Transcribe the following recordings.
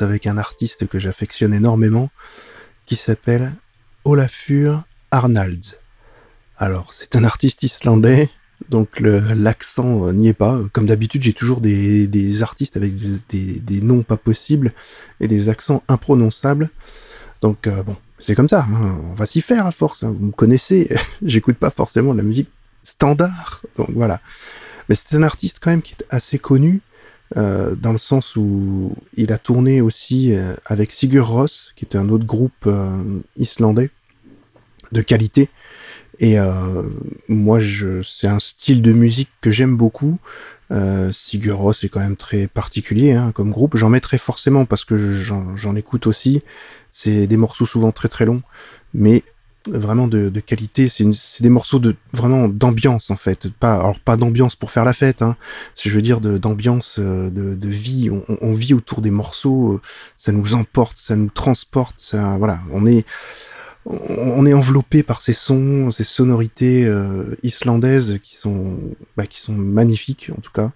Avec un artiste que j'affectionne énormément qui s'appelle Olafur Arnalds. Alors, c'est un artiste islandais, donc l'accent euh, n'y est pas. Comme d'habitude, j'ai toujours des, artistes avec des noms pas possibles et des accents imprononçables. Donc, euh, bon, c'est comme ça, hein, on va s'y faire à force. hein. Vous me connaissez, j'écoute pas forcément de la musique standard, donc voilà. Mais c'est un artiste quand même qui est assez connu, euh, dans le sens où il a tourné aussi euh, avec Sigur Rós, qui était un autre groupe euh, islandais de qualité. Et moi, c'est un style de musique que j'aime beaucoup. Sigur Rós est quand même très particulier hein, comme groupe. J'en mettrai forcément parce que j'en écoute aussi. C'est des morceaux souvent très très longs, mais vraiment de, de qualité. C'est, des morceaux de vraiment d'ambiance en fait. Pas alors pas d'ambiance pour faire la fête. Hein, si je veux dire de- d'ambiance, euh, de, de vie. On, on- vit autour des morceaux. euh, Ça nous emporte, ça nous transporte. Ça, voilà, on est on est enveloppé par ces sons, ces sonorités euh, islandaises qui sont, bah, qui sont magnifiques en tout cas.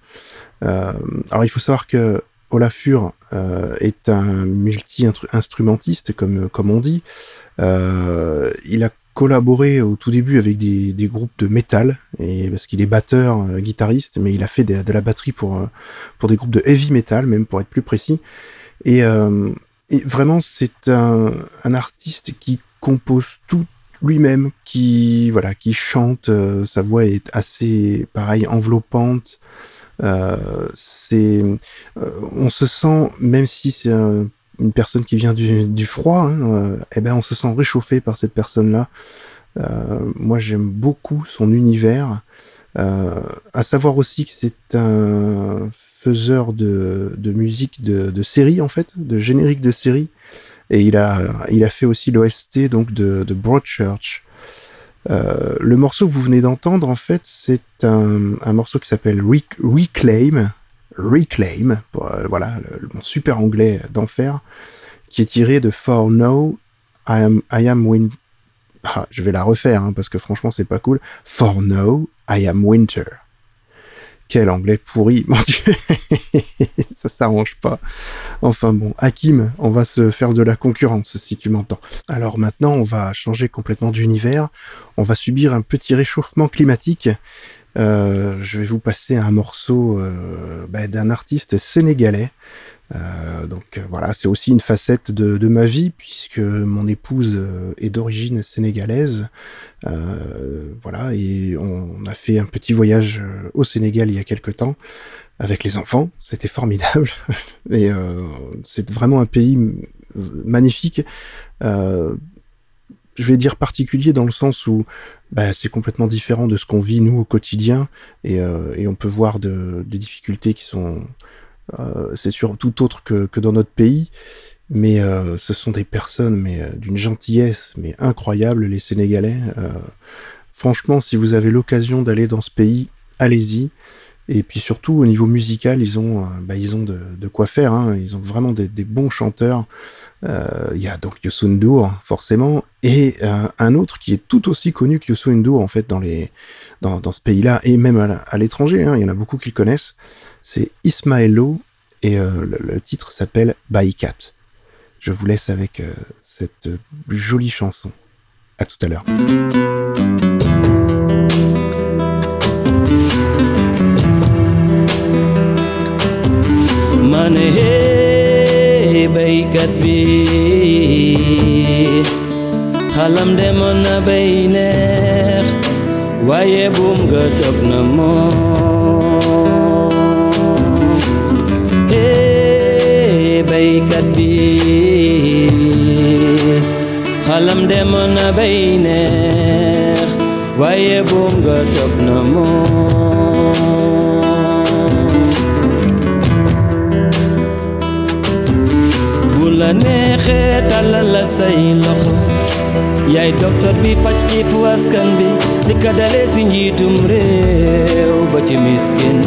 Euh, alors il faut savoir que Olafur euh, est un multi-instrumentiste comme comme on dit. Euh, il a collaboré au tout début avec des, groupes de métal et parce qu'il est batteur, euh, guitariste, mais il a fait de, la batterie pour euh, pour des groupes de heavy metal même pour être plus précis. Et, vraiment c'est un, un artiste qui compose tout lui-même, qui voilà, qui chante. sa voix est assez pareil enveloppante. C'est, on se sent même si c'est un- une personne qui vient du, froid, hein, euh, eh ben on se sent réchauffé par cette personne-là. Euh, moi j'aime beaucoup son univers. Euh, à savoir aussi que c'est un faiseur de, de musique de, de série en fait, de générique de série. Et il a, il fait aussi l'OST donc de, Broadchurch. Euh, le morceau que vous venez d'entendre, en fait, c'est un, un morceau qui s'appelle Rec- Reclaim. Reclaim, euh, voilà, le, mon super anglais d'enfer, qui est tiré de For Now I am, I am Win. Ah, je vais la refaire, hein, parce que franchement, c'est pas cool. For Now I am Winter. quel anglais pourri, mon dieu, ça s'arrange pas. Enfin bon, Hakim, on va se faire de la concurrence si tu m'entends. Alors maintenant, on va changer complètement d'univers. On va subir un petit réchauffement climatique. Euh, je vais vous passer un morceau euh, bah, d'un artiste sénégalais euh, donc voilà, c'est aussi une facette de, ma vie puisque mon épouse est d'origine sénégalaise. Voilà, et on a fait un petit voyage au Sénégal il y a quelque temps avec les enfants. C'était formidable. et c'est vraiment un pays magnifique. Je vais dire particulier dans le sens où bah, c'est complètement différent de ce qu'on vit nous au quotidien et, et on peut voir de, des difficultés qui sont euh, c'est sûr tout autre que, dans notre pays, mais euh, ce sont des personnes mais euh, d'une gentillesse incroyable les Sénégalais. franchement, si vous avez l'occasion d'aller dans ce pays, allez-y. Et puis surtout au niveau musical, ils ont, bah, ils ont de, quoi faire. Hein. Ils ont vraiment des, bons chanteurs. Il y a donc Youssou N'Dour forcément, et un autre qui est tout aussi connu que Youssou N'Dour en fait dans les dans, dans ce pays-là et même à l'étranger. Hein. Il y en a beaucoup qui le connaissent c'est Ismaelo et euh, le, titre s'appelle Baikat. Je vous laisse avec euh, cette jolie chanson. À tout à l'heure. Baykat bi xalam demoon na bay neex waaye buum nga dog na moom baykat bi xalam demoon na bay neex waaye buum nga na moom neexee tàllal la say loxo yaay docteur bi faj xiifu askan bi li ko dalee si njiitum réew ba ci miskin.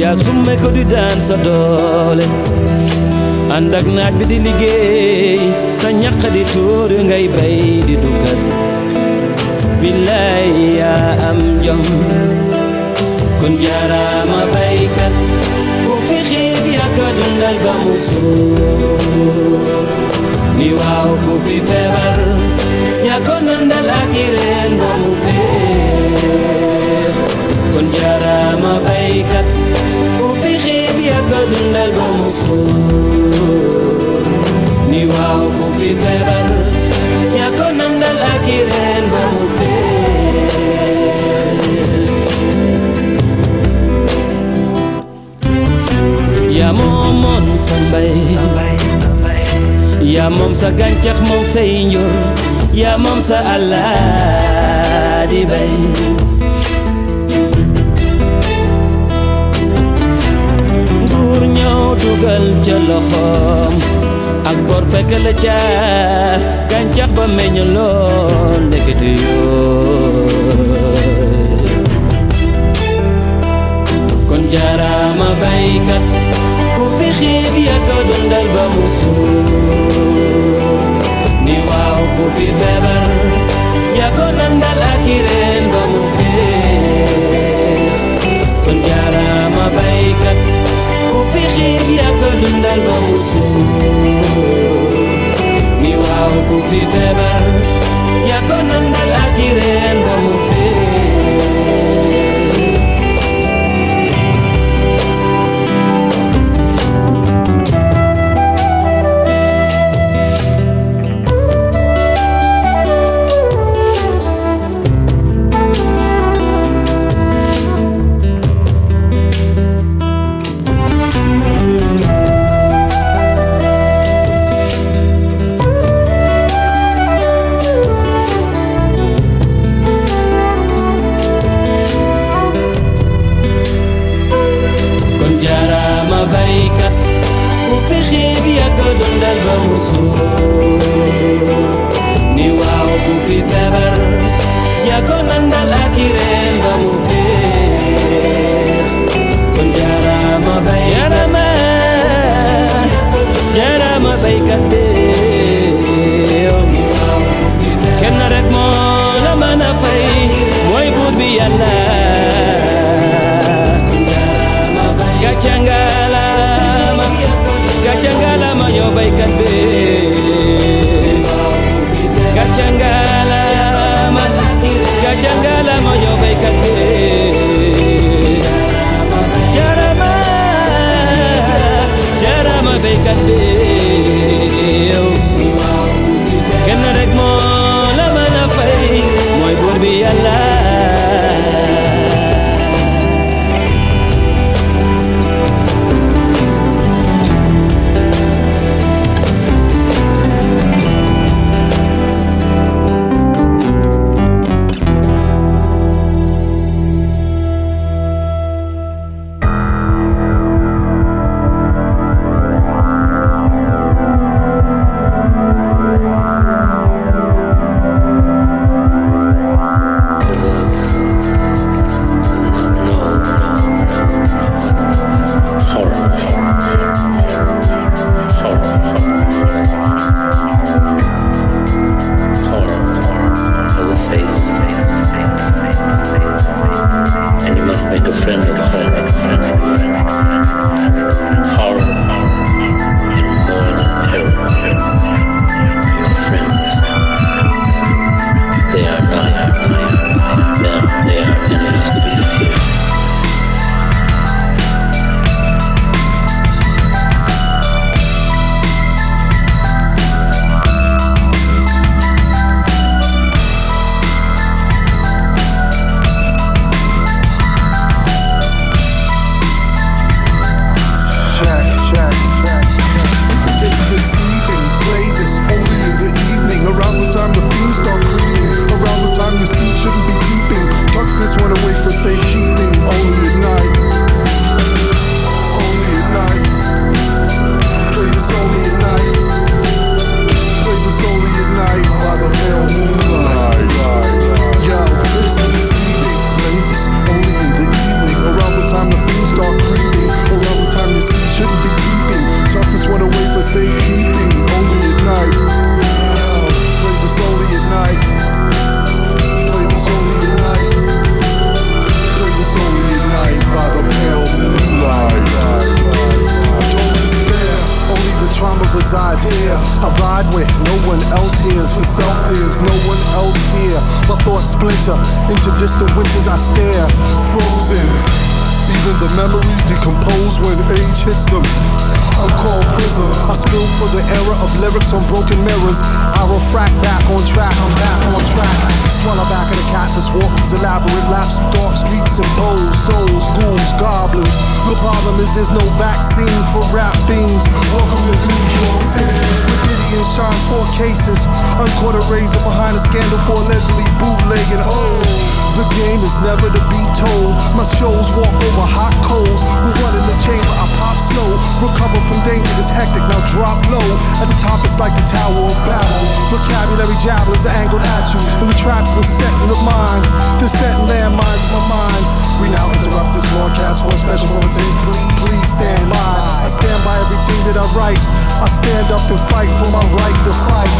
Yaa summe ko di daan sa doole ànd ak naaj bi di liggéey sa ñaq di tuur ngay bay di dukkat billaay yaa am jom kon jaaraama baykat كد دلب نواوك في فبر يكن دلأكرن بمفي كن جرى ما بيكت وفي خيب يكد دلب نواوك في فبر يكن دلأكرن بمفي sa mbay yaa moom sa gàncax moom say njur yaa moom sa àllaa di bay. Nguur ñëw dugal ca loxoom ak bor fekk la ca gàncax ba meññ lool ndekete yoo kon jaaraama baykat biaka dundal ba ni waw ku fi febar yako nandal akiren ba mu fe baykat ku fi ni ku fi akiren mangala moyo kaikate Jarama, jarama beikan be. Ride no one else hears. For self, there's no one else here. My thoughts splinter into distant winters. I stare, frozen. Even the memories decompose when age hits them. I'm called prism. I spill for the era of lyrics on broken mirrors. I refract back on track. I'm back on track. Swallow back of the cat that's walked these elaborate laps dark streets and bows, souls, ghouls, goblins. The problem is there's no vaccine for rap themes. Welcome to New York City. With Diddy and Sean four cases. Uncaught a razor behind a scandal for allegedly bootlegging. Oh, the game is never to be told. My shows walk over hot coals. We run in the chamber, I pop slow. Recover from danger is hectic, now drop low. At the top, it's like the Tower of Babel. Vocabulary javelins are angled at you. And the trap was set in the mind. The setting landmines in my mind. We now interrupt this broadcast for a special bulletin. Please, please stand by. I stand by everything that I write. I stand up and fight for my right to fight.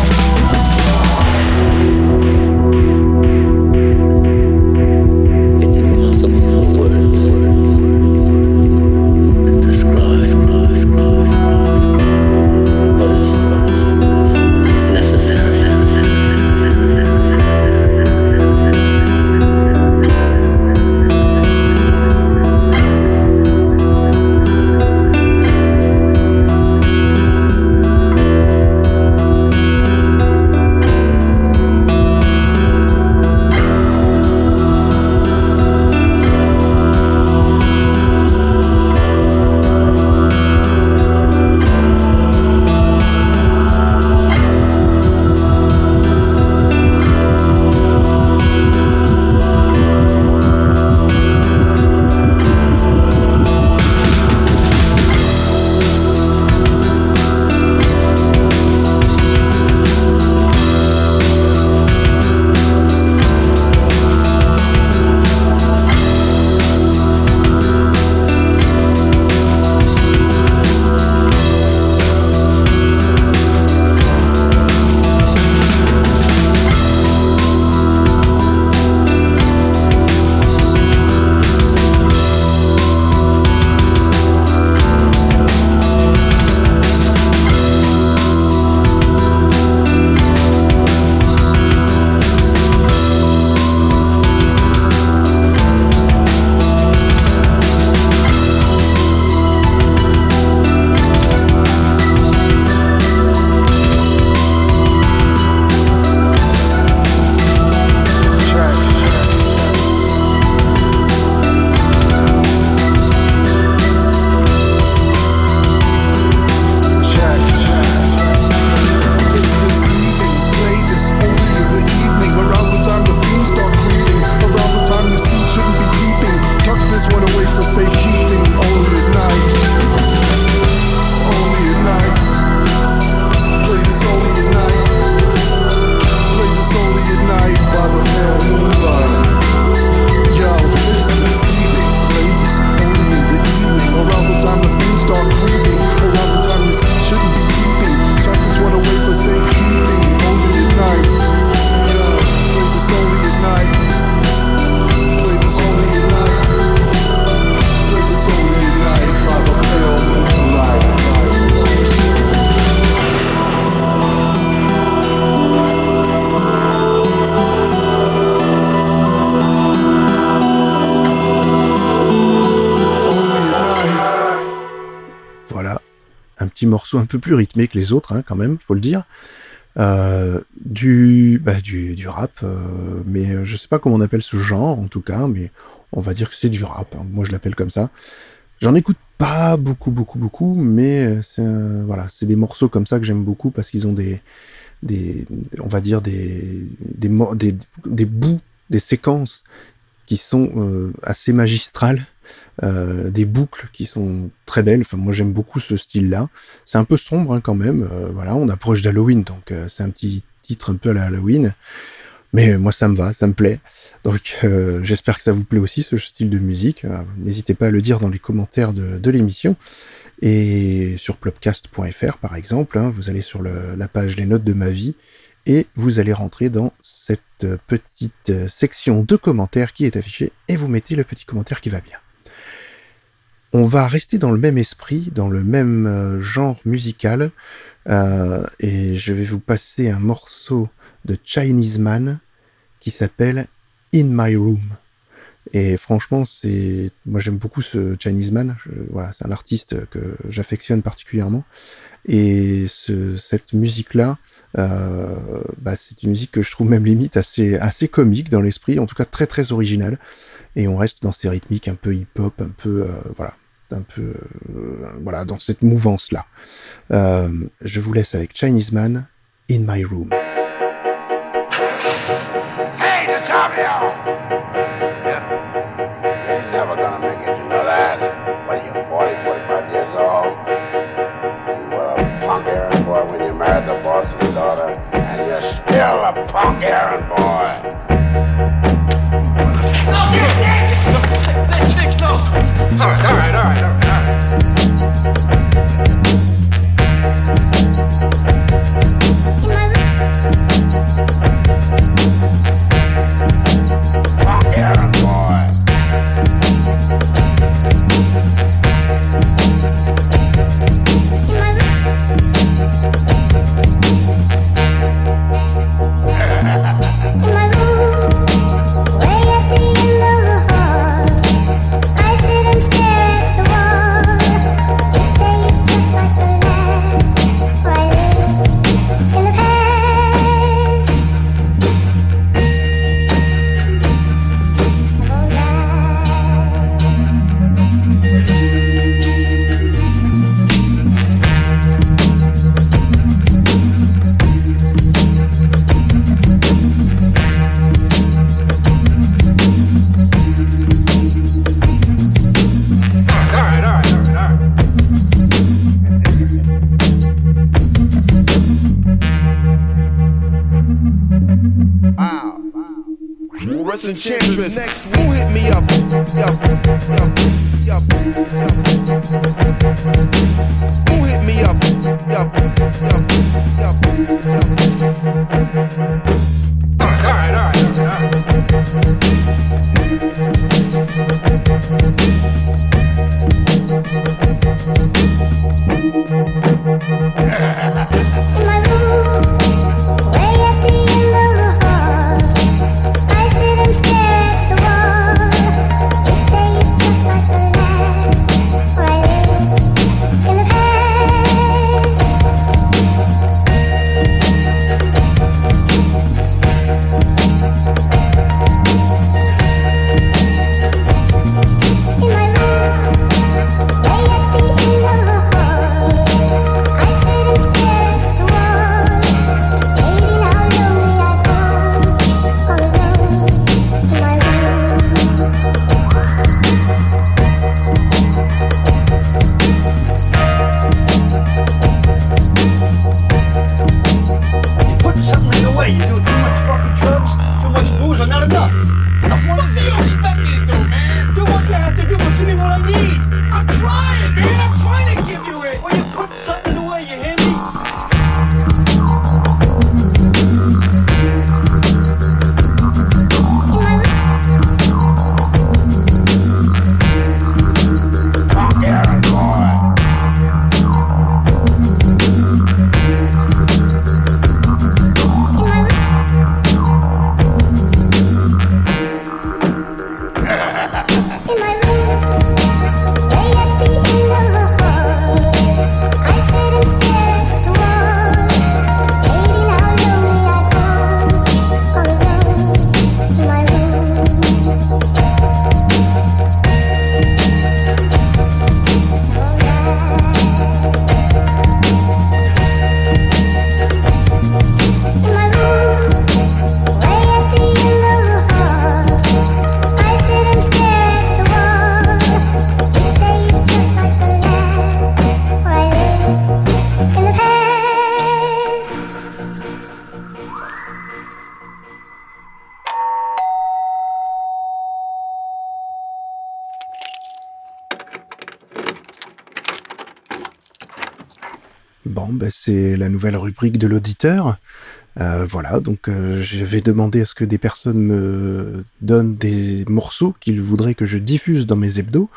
Un petit morceau un peu plus rythmé que les autres, hein, quand même, faut le dire. Euh, du, bah, du, rap, euh, mais euh, je sais pas comment on appelle ce genre en tout cas, mais on va dire que c'est du rap. hein. Moi, je l'appelle comme ça. J'en écoute pas beaucoup, beaucoup, beaucoup, mais c'est voilà, c'est des morceaux comme ça que j'aime beaucoup parce qu'ils ont des, on va dire des, des, des, bouts, des séquences qui sont assez magistrales, euh, des boucles qui sont très belles. Enfin, moi, j'aime beaucoup ce style-là. C'est un peu sombre hein, quand même. euh, voilà, on approche d'Halloween, donc euh, c'est un petit titre un peu à la Halloween. Mais moi, ça me va, ça me plaît. Donc, j'espère que ça vous plaît aussi, ce style de musique. N'hésitez pas à le dire dans les commentaires de, l'émission. Et sur plopcast.fr, par exemple, hein, vous allez sur la page Les notes de ma vie et vous allez rentrer dans cette petite section de commentaires qui est affichée et vous mettez le petit commentaire qui va bien. On va rester dans le même esprit, dans le même euh, genre musical, euh, et je vais vous passer un morceau de Chinese Man qui s'appelle In My Room. Et franchement, c'est moi j'aime beaucoup ce Chinese Man. Voilà, c'est un artiste que j'affectionne particulièrement. Et ce- cette musique-là, euh, bah, c'est une musique que je trouve même limite assez comique dans l'esprit, en tout cas très très originale. Et on reste dans ces rythmiques un peu hip-hop, un peu voilà, un peu euh, voilà dans cette mouvance-là. Euh, je vous laisse avec Chinese Man, In My Room. Hey, this Javier! Yeah. You're never gonna make it, you know that. What are you, 40, 45 years old? You were a punk errand boy when you married the boss's daughter, and you're still a punk errand boy. Russ Enchantress next. Who hit me up? Who hit me up? All right, all right, all right, all right. Ben, c'est la nouvelle rubrique de l'auditeur. Euh, voilà, donc euh, je vais demander à ce que des personnes me donnent des morceaux qu'ils voudraient que je diffuse dans mes hebdos.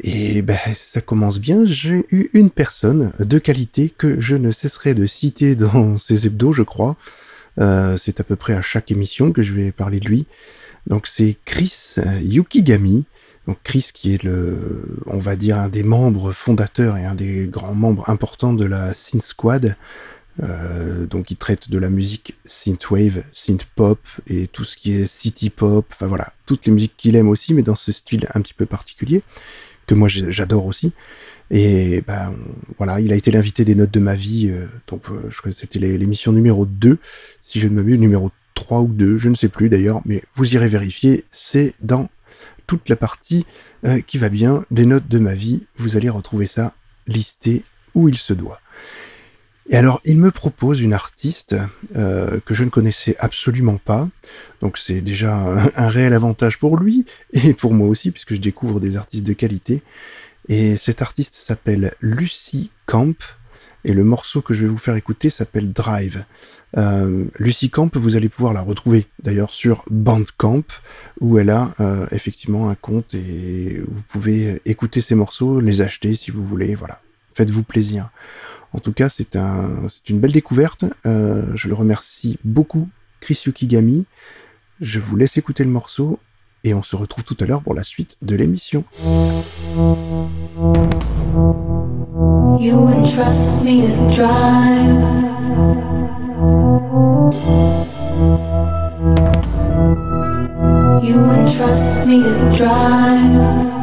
Et ben, ça commence bien. J'ai eu une personne de qualité que je ne cesserai de citer dans ces hebdos, je crois. Euh, c'est à peu près à chaque émission que je vais parler de lui. Donc c'est Chris Yukigami. Donc Chris qui est le, on va dire, un des membres fondateurs et un des grands membres importants de la Synth Squad. Euh, donc il traite de la musique synthwave, synth pop et tout ce qui est city pop, enfin voilà, toutes les musiques qu'il aime aussi, mais dans ce style un petit peu particulier que moi j'adore aussi. Et ben voilà, il a été l'invité des notes de ma vie, euh, donc euh, je crois que c'était l'émission numéro 2, si je ne m'abuse, numéro 3 ou 2, je ne sais plus d'ailleurs, mais vous irez vérifier, c'est dans toute la partie euh, qui va bien des notes de ma vie, vous allez retrouver ça listé où il se doit. Et alors, il me propose une artiste euh, que je ne connaissais absolument pas. Donc c'est déjà un, réel avantage pour lui et pour moi aussi, puisque je découvre des artistes de qualité. Et cette artiste s'appelle Lucy Camp. Et le morceau que je vais vous faire écouter s'appelle Drive. Euh, Lucy Camp, vous allez pouvoir la retrouver d'ailleurs sur Bandcamp, où elle a euh, effectivement un compte et vous pouvez écouter ses morceaux, les acheter si vous voulez. Voilà, faites-vous plaisir. En tout cas, c'est un, une belle découverte. Euh, je le remercie beaucoup, Chris Yukigami. Je vous laisse écouter le morceau et on se retrouve tout à l'heure pour la suite de l'émission. You entrust me to drive. You entrust me to drive.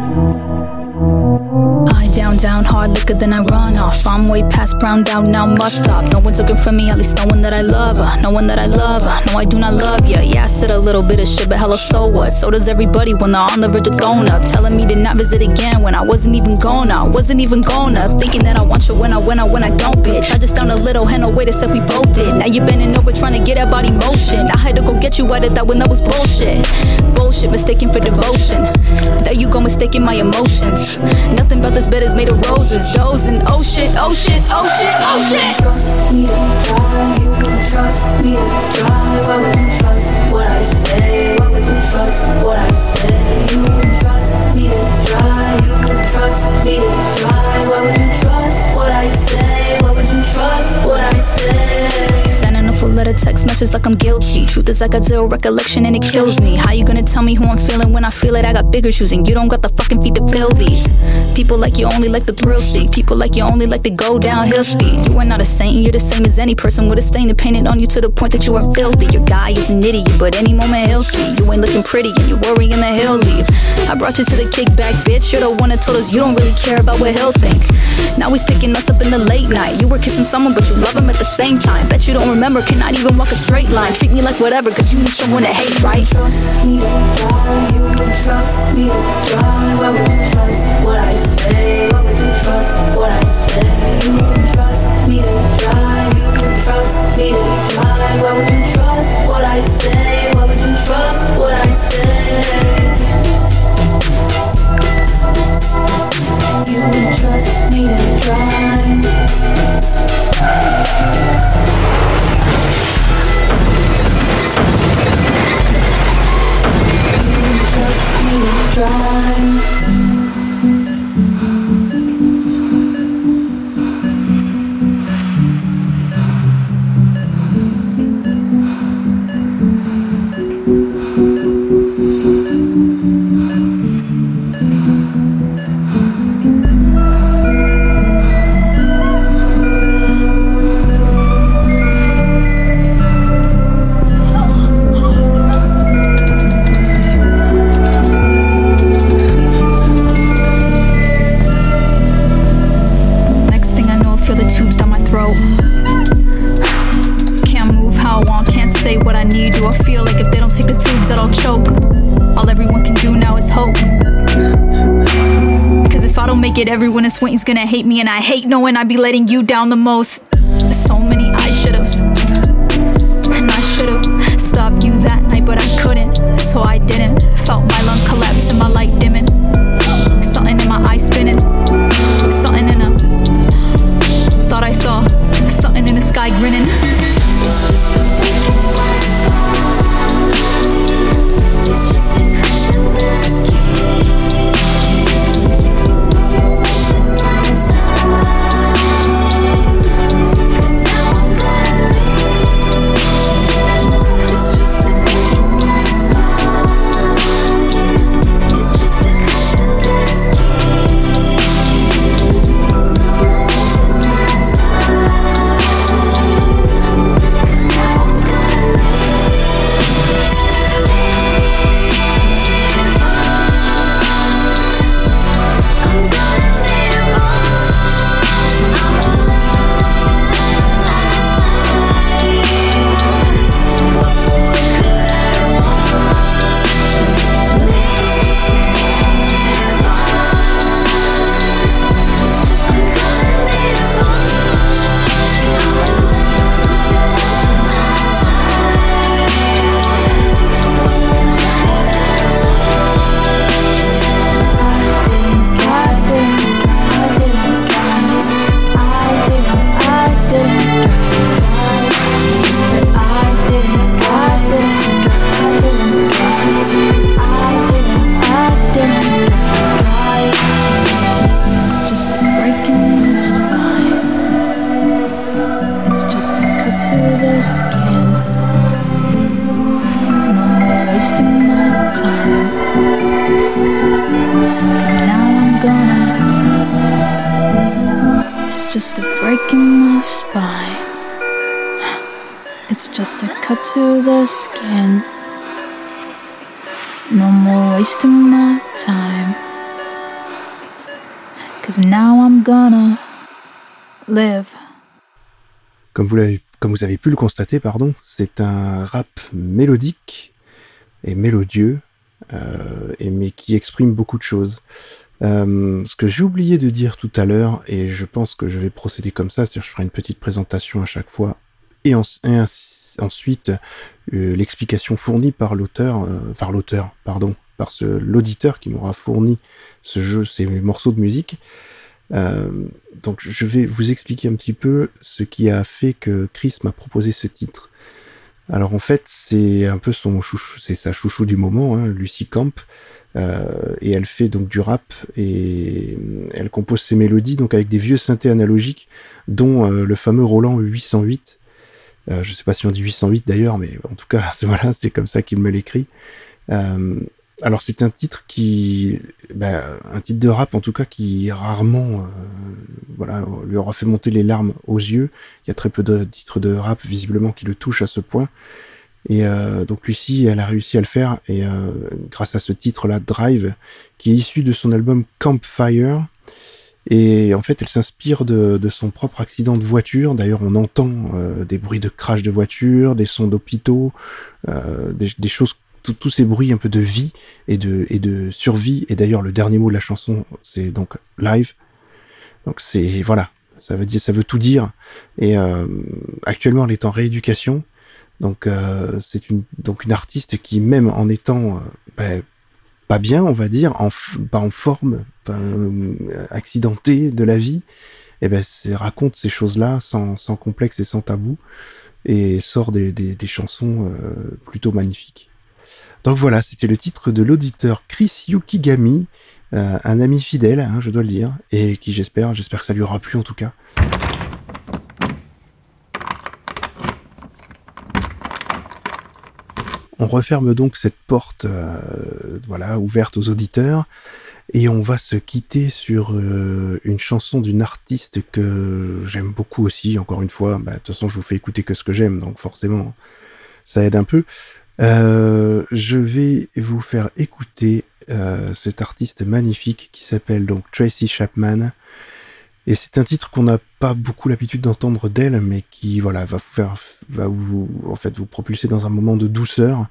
Down, hard liquor, then I run off. I'm way past brown out, now must stop. No one's looking for me, at least no one that I love. Uh, no one that I love. Uh, no, I do not love ya. Yeah, I said a little bit of shit, but hello, so what? So does everybody when they're on the verge of throwing up. Telling me to not visit again when I wasn't even gonna. Wasn't even gonna. Thinking that I want you when I, when I, when I don't, bitch. I just down a little, had no way to say we both did. Now you're bending over trying to get that body motion. I had to go get you out of that when that was bullshit. Bullshit, mistaken for devotion. There you go, mistaking my emotions. Nothing about this bed is made of roses, and oh shit, oh shit, oh shit, oh shit. Trust me to drive, you would trust me to drive. Why would you trust what I say? Why would you trust what I say? You would trust me to drive, you would trust me to drive. Text message like I'm guilty. Truth is, I got zero recollection and it kills me. How you gonna tell me who I'm feeling when I feel it? I got bigger shoes and you don't got the fucking feet to fill these. People like you only like the thrill seek. People like you only like to go downhill speed. You are not a saint, you're the same as any person with a stain painted on you to the point that you are filthy. Your guy is an idiot, but any moment he'll see. You ain't looking pretty and you're worrying that he'll leave. I brought you to the kickback, bitch. You're the one that told us you don't really care about what he'll think. Now he's picking us up in the late night. You were kissing someone, but you love him at the same time. Bet you don't remember, cannot even walk a straight line. Treat me like whatever, cause you need someone to hate, right? Trust me drive, you trust me. Why would you trust what I say? Why would you trust what I say? You trust me to drive, you trust me to drive. Why would you trust what I say? Why would you trust what I say? You trust me to drive. Gonna hate me, and I hate knowing I'd be letting you down the most. Just a cut to the skin. No more wasting my time. Cause now I'm gonna live. Comme vous, comme vous avez pu le constater, pardon, c'est un rap mélodique et mélodieux, euh, et, mais qui exprime beaucoup de choses. Euh, ce que j'ai oublié de dire tout à l'heure, et je pense que je vais procéder comme ça, c'est-à-dire je ferai une petite présentation à chaque fois, et, ensuite euh, l'explication fournie par l'auteur, euh, par l'auteur, pardon, par l'auditeur qui m'aura fourni ce jeu, ces morceaux de musique. Euh, donc je vais vous expliquer un petit peu ce qui a fait que Chris m'a proposé ce titre. Alors en fait, c'est un peu son chouchou, c'est sa chouchou du moment, hein, Lucy Camp, et elle fait donc du rap et elle compose ses mélodies donc avec des vieux synthés analogiques, dont le fameux Roland 808. Euh, je sais pas si on dit 808 d'ailleurs, mais en tout cas, voilà, c'est comme ça qu'il me l'écrit. Euh, alors c'est un titre qui, bah, un titre de rap en tout cas qui rarement, euh, voilà, lui aura fait monter les larmes aux yeux. Il y a très peu de titres de rap visiblement qui le touchent à ce point. Et euh, donc Lucie, elle a réussi à le faire et grâce à ce titre-là, Drive, qui est issu de son album Campfire. Et en fait, elle s'inspire de, de son propre accident de voiture. D'ailleurs, on entend euh, des bruits de crash de voiture, des sons d'hôpitaux, euh, des, des choses, tous ces bruits un peu de vie et de, et de survie. Et d'ailleurs, le dernier mot de la chanson, c'est donc live. Donc c'est voilà, ça veut dire, ça veut tout dire. Et euh, actuellement, elle est en rééducation. Donc euh, c'est une donc une artiste qui même en étant ben, pas bien, on va dire, en pas en forme, pas, euh, accidentée de la vie, et ben c'est raconte ces choses-là sans, sans complexe et sans tabou et sort des chansons euh, plutôt magnifiques. Donc voilà, c'était le titre de l'auditeur Chris Yukigami, euh, un ami fidèle, hein, je dois le dire, et qui j'espère, j'espère que ça lui aura plu en tout cas. On referme donc cette porte, euh, voilà, ouverte aux auditeurs, et on va se quitter sur euh, une chanson d'une artiste que j'aime beaucoup aussi. Encore une fois, bah, de toute façon, je vous fais écouter que ce que j'aime, donc forcément, ça aide un peu. Euh, je vais vous faire écouter cet artiste magnifique qui s'appelle donc Tracy Chapman. Et c'est un titre qu'on n'a pas beaucoup l'habitude d'entendre d'elle, mais qui voilà va vous faire, va vous en fait vous propulser dans un moment de douceur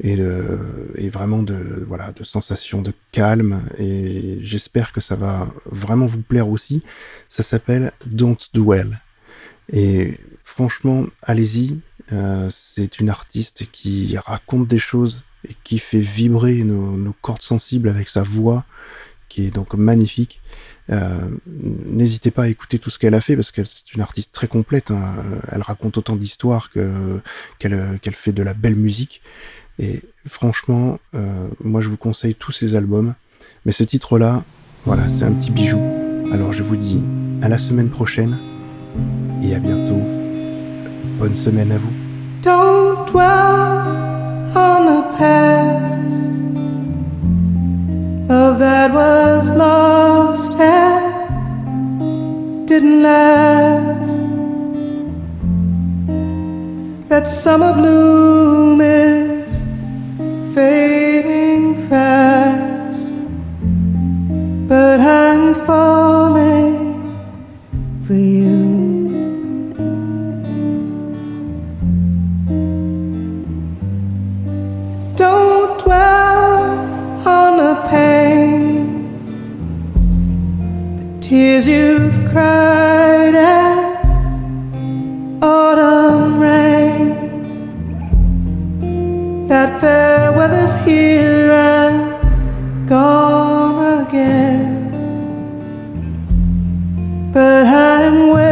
et, de, et vraiment de voilà de sensation de calme. Et j'espère que ça va vraiment vous plaire aussi. Ça s'appelle Don't Dwell. Et franchement, allez-y. Euh, c'est une artiste qui raconte des choses et qui fait vibrer nos, nos cordes sensibles avec sa voix, qui est donc magnifique. Euh, N'hésitez pas à écouter tout ce qu'elle a fait parce que c'est une artiste très complète. hein. Elle raconte autant d'histoires que qu'elle qu'elle fait de la belle musique. Et franchement, euh, moi je vous conseille tous ses albums. Mais ce titre-là, voilà, c'est un petit bijou. Alors je vous dis à la semaine prochaine et à bientôt. Bonne semaine à vous. Didn't last. That summer bloom is fading fast. But I'm falling for you. Don't dwell on the pain, the tears you've cried at autumn rain. That fair weather's here and gone again. But I'm waiting